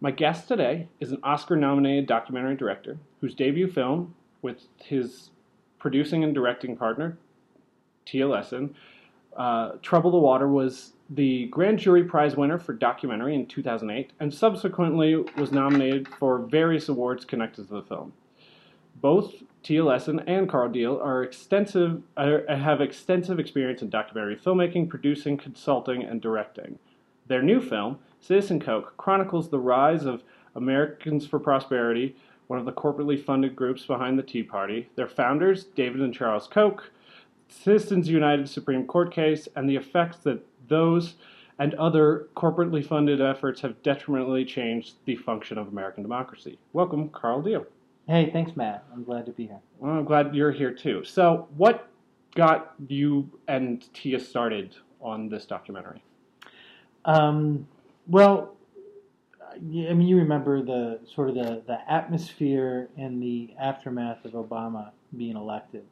My guest today is an Oscar nominated documentary director whose debut film, with his producing and directing partner, Tia Lessin, uh, Trouble the Water, was the Grand Jury Prize winner for documentary in 2008 and subsequently was nominated for various awards connected to the film. Both Tia Lessin and Carl Deal are extensive, uh, have extensive experience in documentary filmmaking, producing, consulting, and directing. Their new film, Citizen Koch, chronicles the rise of Americans for Prosperity, one of the corporately funded groups behind the Tea Party, their founders, David and Charles Koch, Citizens United Supreme Court case, and the effects that those and other corporately funded efforts have detrimentally changed the function of American democracy. Welcome, Carl Deal. Hey, thanks, Matt. I'm glad to be here. Well, I'm glad you're here too. So, what got you and Tia started on this documentary? Um, well, I mean, you remember the sort of the, the atmosphere in the aftermath of Obama being elected.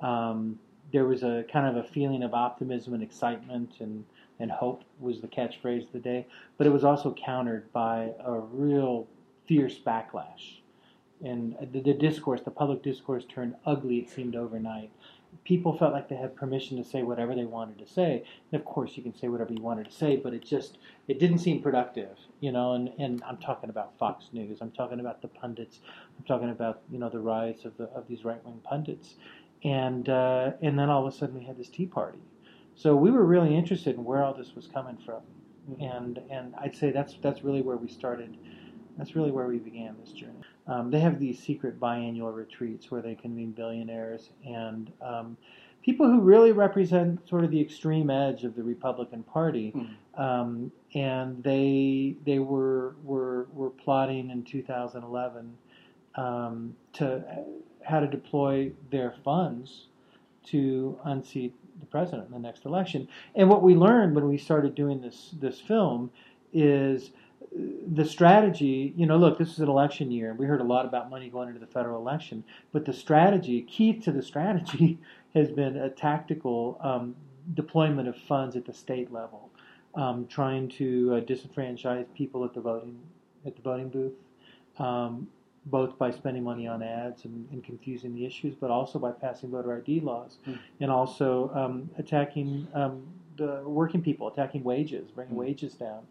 Um, there was a kind of a feeling of optimism and excitement and, and hope was the catchphrase of the day, but it was also countered by a real fierce backlash. And the, the discourse, the public discourse turned ugly, it seemed overnight. People felt like they had permission to say whatever they wanted to say. And of course, you can say whatever you wanted to say, but it just it didn't seem productive, you know. And, and I'm talking about Fox News. I'm talking about the pundits. I'm talking about you know the rise of the of these right wing pundits and uh, and then all of a sudden we had this Tea Party. So we were really interested in where all this was coming from, mm-hmm. and and I'd say that's that's really where we started. That's really where we began this journey. Um, they have these secret biannual retreats where they convene billionaires and um, people who really represent sort of the extreme edge of the Republican Party. Mm. Um, and they they were were were plotting in 2011 um, to how to deploy their funds to unseat the president in the next election. And what we learned when we started doing this this film is the strategy, you know, look, this is an election year. We heard a lot about money going into the federal election, but the strategy, key to the strategy, has been a tactical um, deployment of funds at the state level, um, trying to uh, disenfranchise people at the voting at the voting booth, um, both by spending money on ads and, and, confusing the issues, but also by passing voter ID laws mm. and also um, attacking um, the working people, attacking wages, bringing mm. wages down,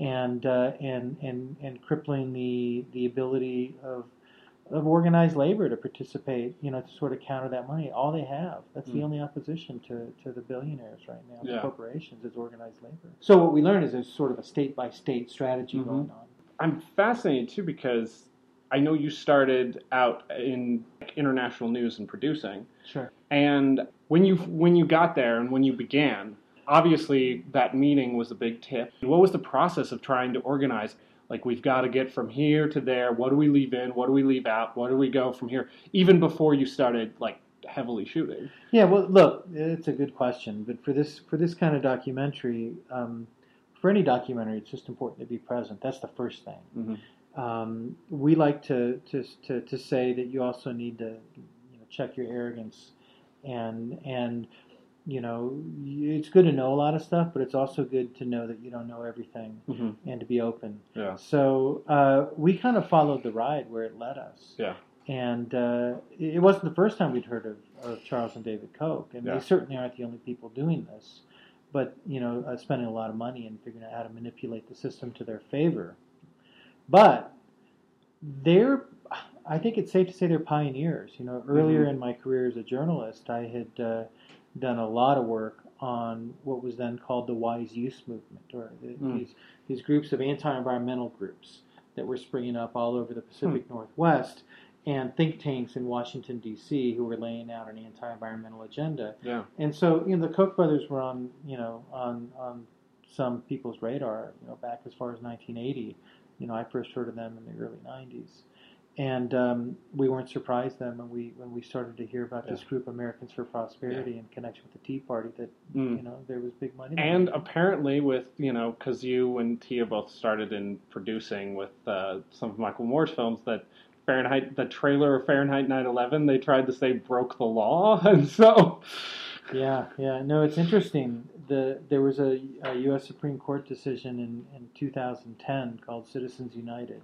and uh, and and and crippling the the ability of of organized labor to participate, you know, to sort of counter that money. All they have, that's mm. the only opposition to, to the billionaires right now, yeah. the corporations, is organized labor. So what we learn is there's sort of a state by state strategy mm-hmm. going on. I'm fascinated too because I know you started out in international news and producing. Sure. And when you when you got there and when you began, obviously that meeting was a big tip. What was the process of trying to organize? Like we've got to get from here to there. What do we leave in? What do we leave out? What do we go from here? Even before you started like heavily shooting. Yeah. Well, look, it's a good question, but for this for this kind of documentary. Um, for any documentary, it's just important to be present. That's the first thing. Mm-hmm um, we like to, to, to, to, say that you also need to you know, check your arrogance and and you know it's good to know a lot of stuff but it's also good to know that you don't know everything mm-hmm. and to be open yeah. so uh, we kind of followed the ride where it led us yeah and uh, it wasn't the first time we'd heard of, of Charles and David Koch, and yeah. they certainly aren't the only people doing this. But you know, uh, spending a lot of money and figuring out how to manipulate the system to their favor but they're, I think it's safe to say they're pioneers. You know, earlier mm-hmm. in my career as a journalist, I had uh, done a lot of work on what was then called the wise use movement, or the, mm. these these groups of anti-environmental groups that were springing up all over the Pacific mm. Northwest, and think tanks in Washington D.C. who were laying out an anti-environmental agenda. Yeah. And so, you know, the Koch brothers were on, you know, on on some people's radar, you know, back as far as 1980 you know, I first heard of them in the early '90s, and um, we weren't surprised then when we when we started to hear about yeah. this group, Americans for Prosperity, yeah. in connection with the Tea Party, that mm. you know there was big money. And apparently, with you know, because you and Tia both started in producing with uh, some of Michael Moore's films, that Fahrenheit, the trailer of Fahrenheit 9/11, they tried to say broke the law, and so Yeah, yeah. No, it's interesting. The there was a, a U.S. Supreme Court decision in, in 2010 called Citizens United,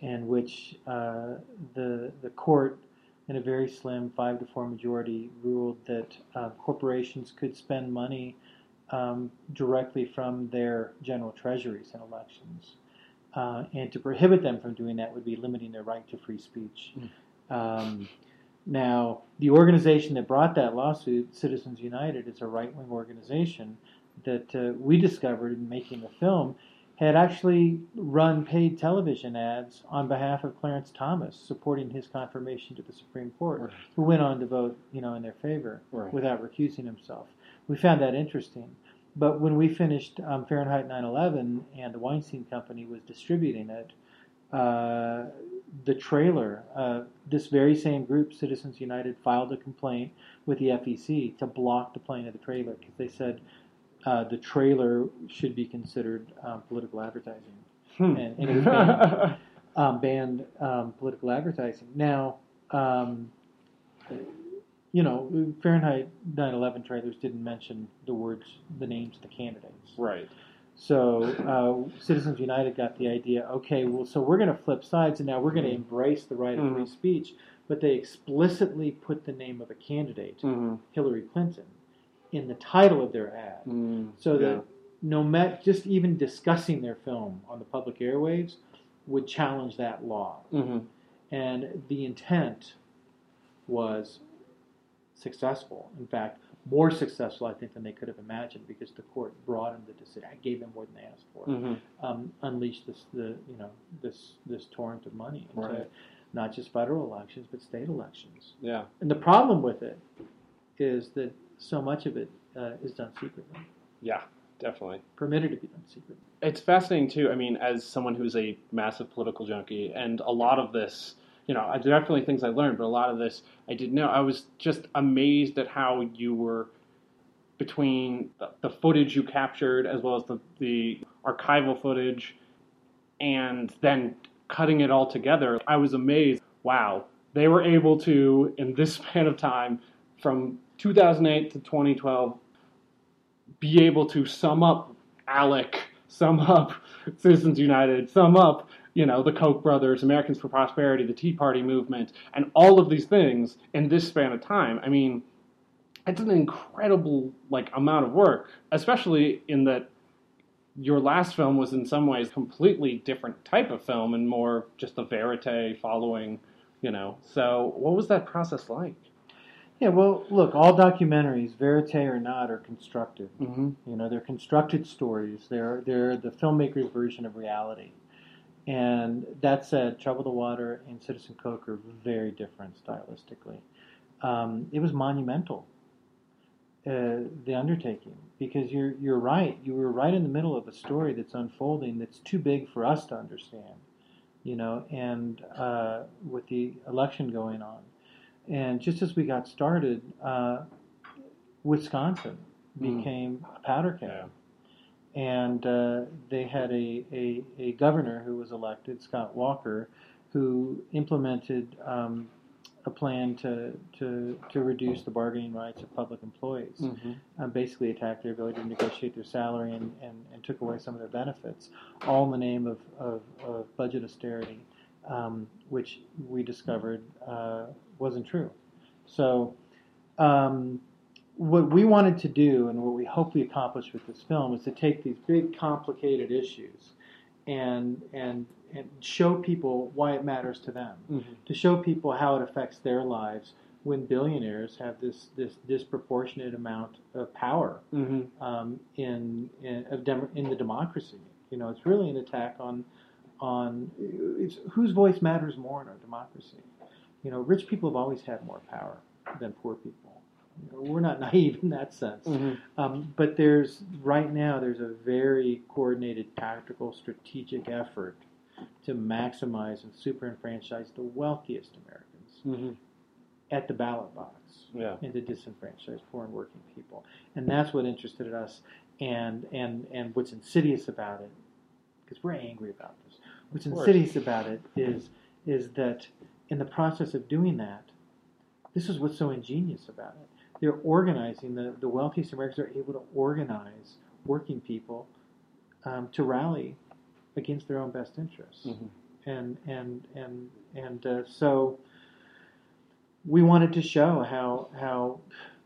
in which uh, the the court, in a very slim five to four majority, ruled that uh, corporations could spend money um, directly from their general treasuries in elections, uh, and to prohibit them from doing that would be limiting their right to free speech. Um, now, the organization that brought that lawsuit, Citizens United, is a right wing organization that uh, we discovered in making the film had actually run paid television ads on behalf of Clarence Thomas, supporting his confirmation to the Supreme Court, Right. who went on to vote, you know, in their favor Right. without recusing himself. We found that interesting. But when we finished um, Fahrenheit 9/11 and the Weinstein Company was distributing it, uh, the trailer, uh, this very same group, Citizens United, filed a complaint with the FEC to block the playing of the trailer because they said uh, the trailer should be considered um, political advertising Hmm. and, and it was banned, um, banned um, political advertising. Now, um, you know, Fahrenheit 9/11 trailers didn't mention the words, the names of the candidates. right. So uh, Citizens United got the idea. Okay, well, so we're going to flip sides, and now we're going to Mhm. embrace the right of free Mhm. speech. But they explicitly put the name of a candidate, Mm-hmm. Hillary Clinton, in the title of their ad, Mm, so yeah. that no matter just even discussing their film on the public airwaves would challenge that law. Mm-hmm. And the intent was successful. In fact, more successful, I think, than they could have imagined because the court broadened the decision, gave them more than they asked for, Mm-hmm. um, unleashed this, the you know this this torrent of money into Right. not just federal elections but state elections. Yeah. And the problem with it is that so much of it uh, is done secretly, Yeah. Definitely. permitted to be done secretly. it's fascinating too. I mean, as someone who's a massive political junkie, and a lot of this, you know, there are definitely things I learned, but a lot of this I didn't know. I was just amazed at how you were between the, the footage you captured as well as the, the archival footage, and then cutting it all together. I was amazed. Wow, they were able to in this span of time, from 2008 to 2012, be able to sum up Alec, sum up Citizens United, sum up, you know, the Koch brothers, Americans for Prosperity, the Tea Party movement, and all of these things in this span of time. I mean, it's an incredible like amount of work, especially in that your last film was in some ways completely different type of film and more just a verite following, you know. So, what was that process like? Yeah, well, look, all documentaries, verite or not, are constructed. Mm-hmm. You know, they're constructed stories. They're they're the filmmaker's version of reality. And that said, Trouble the Water and Citizen Koch are very different stylistically. Um, it was monumental, uh, the undertaking, because you're you're right. You were right in the middle of a story that's unfolding that's too big for us to understand. You know, and uh, with the election going on, and just as we got started, uh, Wisconsin Mm. became a powder keg. Yeah. And uh, they had a, a, a governor who was elected, Scott Walker, who implemented um, a plan to, to, to reduce the bargaining rights of public employees. Mm-hmm. Uh, basically attacked their ability to negotiate their salary and, and, and took away some of their benefits, all in the name of, of, of budget austerity, um, which we discovered uh, wasn't true. So, um, what we wanted to do and what we hope we accomplished with this film is to take these big, complicated issues and, and, and show people why it matters to them Mm-hmm. to show people how it affects their lives when billionaires have this, this disproportionate amount of power Mm-hmm. um, in in, of dem- in the democracy. You know, it's really an attack on on it's, whose voice matters more in our democracy. You know, rich people have always had more power than poor people. You know, we're not naive in that sense. Mm-hmm. Um, but there's right now there's a very coordinated, tactical, strategic effort to maximize and super enfranchise the wealthiest Americans Mm-hmm. at the ballot box Yeah. and to disenfranchise poor and working people. And that's what interested us and and and what's insidious about it, because we're angry about this. What's insidious about it is is that in the process of doing that, this is what's so ingenious about it. they're organizing. The the wealthiest Americans are able to organize working people um, to rally against their own best interests, Mhm. and and and and uh, so we wanted to show how how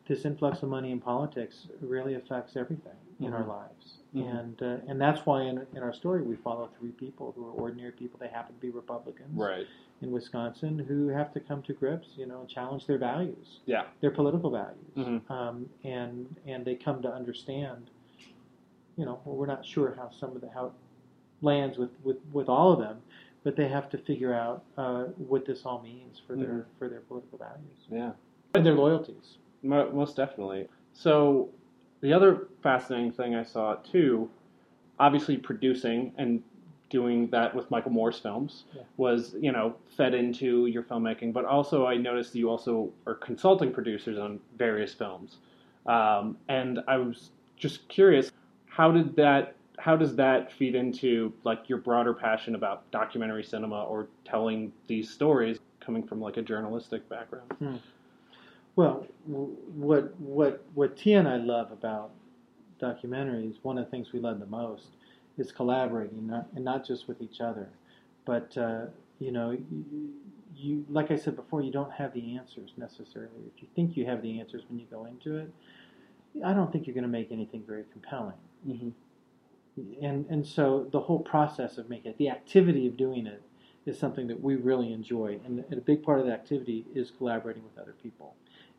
this influx of money in politics really affects everything in our Mhm. lives, Mhm. and uh, and that's why in, in our story we follow three people who are ordinary people. They happen to be Republicans Right. in Wisconsin who have to come to grips, you know, and challenge their values, Yeah. their political values, Mhm. um, and and they come to understand, you know, well, we're not sure how some of the how it lands with, with, with all of them, but they have to figure out uh, what this all means for their for their political values Yeah. and their loyalties. Mo- Most definitely. So, the other fascinating thing I saw too, obviously producing and doing that with Michael Moore's films Yeah. was, you know, fed into your filmmaking. But also, I noticed you also are consulting producers on various films, um, and I was just curious, how did that? How does that feed into like your broader passion about documentary cinema or telling these stories coming from like a journalistic background? Well, what what what Tia and I love about documentaries, one of the things we love the most, is collaborating, not, and not just with each other, but uh, you know, you, you like I said before, you don't have the answers necessarily. If you think you have the answers when you go into it, I don't think you're going to make anything very compelling. Mm-hmm. And and so the whole process of making it, the activity of doing it, is something that we really enjoy, and, and a big part of the activity is collaborating with other people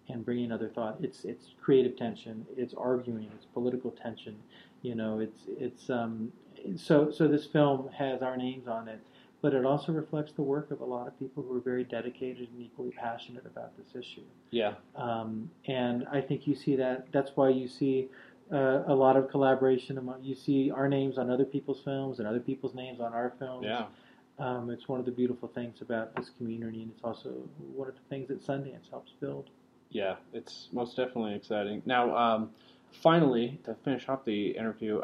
and bringing other thought. It's it's creative tension, it's arguing, it's political tension. You know, it's it's um, so so this film has our names on it, but it also reflects the work of a lot of people who are very dedicated and equally passionate about this issue. Yeah. Um, and I think you see that. That's why you see uh, a lot of collaboration. Among, you see our names on other people's films and other people's names on our films. Yeah. Um, it's one of the beautiful things about this community, and it's also one of the things that Sundance helps build. Yeah, it's most definitely exciting. Now, um, finally, to finish off the interview,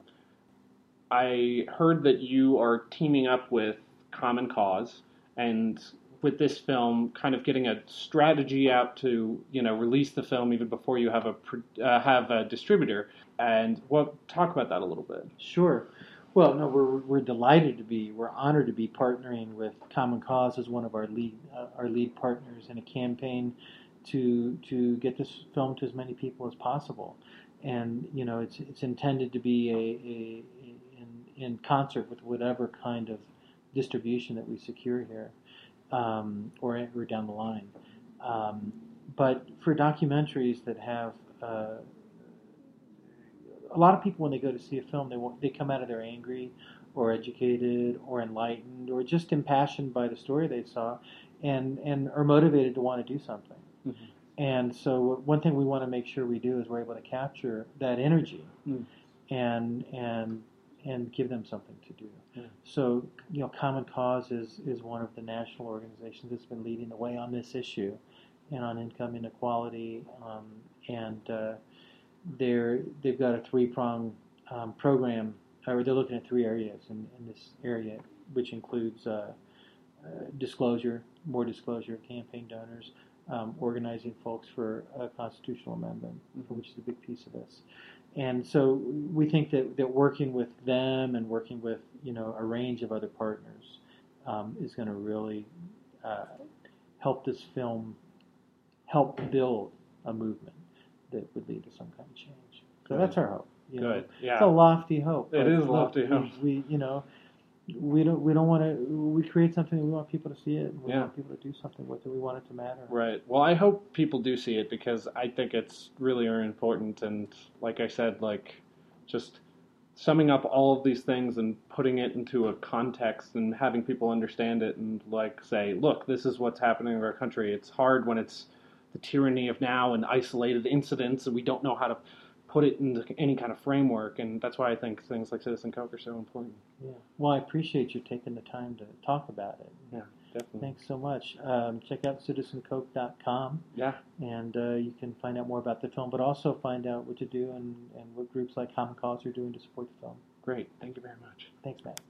I heard that you are teaming up with Common Cause and with this film, kind of getting a strategy out to you know release the film even before you have a uh, have a distributor. And well, talk about that a little bit. Sure. Well, no, we're we're delighted to be, we're honored to be partnering with Common Cause as one of our lead uh, our lead partners in a campaign to to get this film to as many people as possible. And you know, it's it's intended to be a, a, a in in concert with whatever kind of distribution that we secure here, um, or or down the line. Um, but for documentaries that have uh, a lot of people when they go to see a film, they they come out of there angry, or educated, or enlightened, or just impassioned by the story they saw, and and are motivated to want to do something. Mhm. And so one thing we want to make sure we do is we're able to capture that energy, Mm. and and and give them something to do. Yeah. So you know, Common Cause is is one of the national organizations that's been leading the way on this issue, and on income inequality, um, and uh, they're they've got a three prong um, program, or they're looking at three areas in, in this area, which includes uh, uh, disclosure, more disclosure of campaign donors, um, organizing folks for a constitutional amendment, Mhm. which is a big piece of this. And so we think that, that working with them and working with you know a range of other partners um, is going to really uh, help this film help build a movement that would lead to some kind of change. So Good. that's our hope. you know. Good. Yeah. It's a lofty hope. It is a lofty we- hope. We, you know, we don't we don't want to. We create something and we want people to see it. And we Yeah. want people to do something with it. We want it to matter. Right. Well, I hope people do see it because I think it's really important. And like I said, like just summing up all of these things and putting it into a context and having people understand it and like say, look, this is what's happening in our country. It's hard when it's the tyranny of now and isolated incidents and we don't know how to put it into any kind of framework. And that's why I think things like Citizen Koch are so important. Yeah. Well, I appreciate you taking the time to talk about it. Yeah, definitely. Thanks so much. Um, check out citizenkoch.com Yeah. and uh, you can find out more about the film, but also find out what to do and, and what groups like Common Cause are doing to support the film. Great. Thank you very much. Thanks, Matt.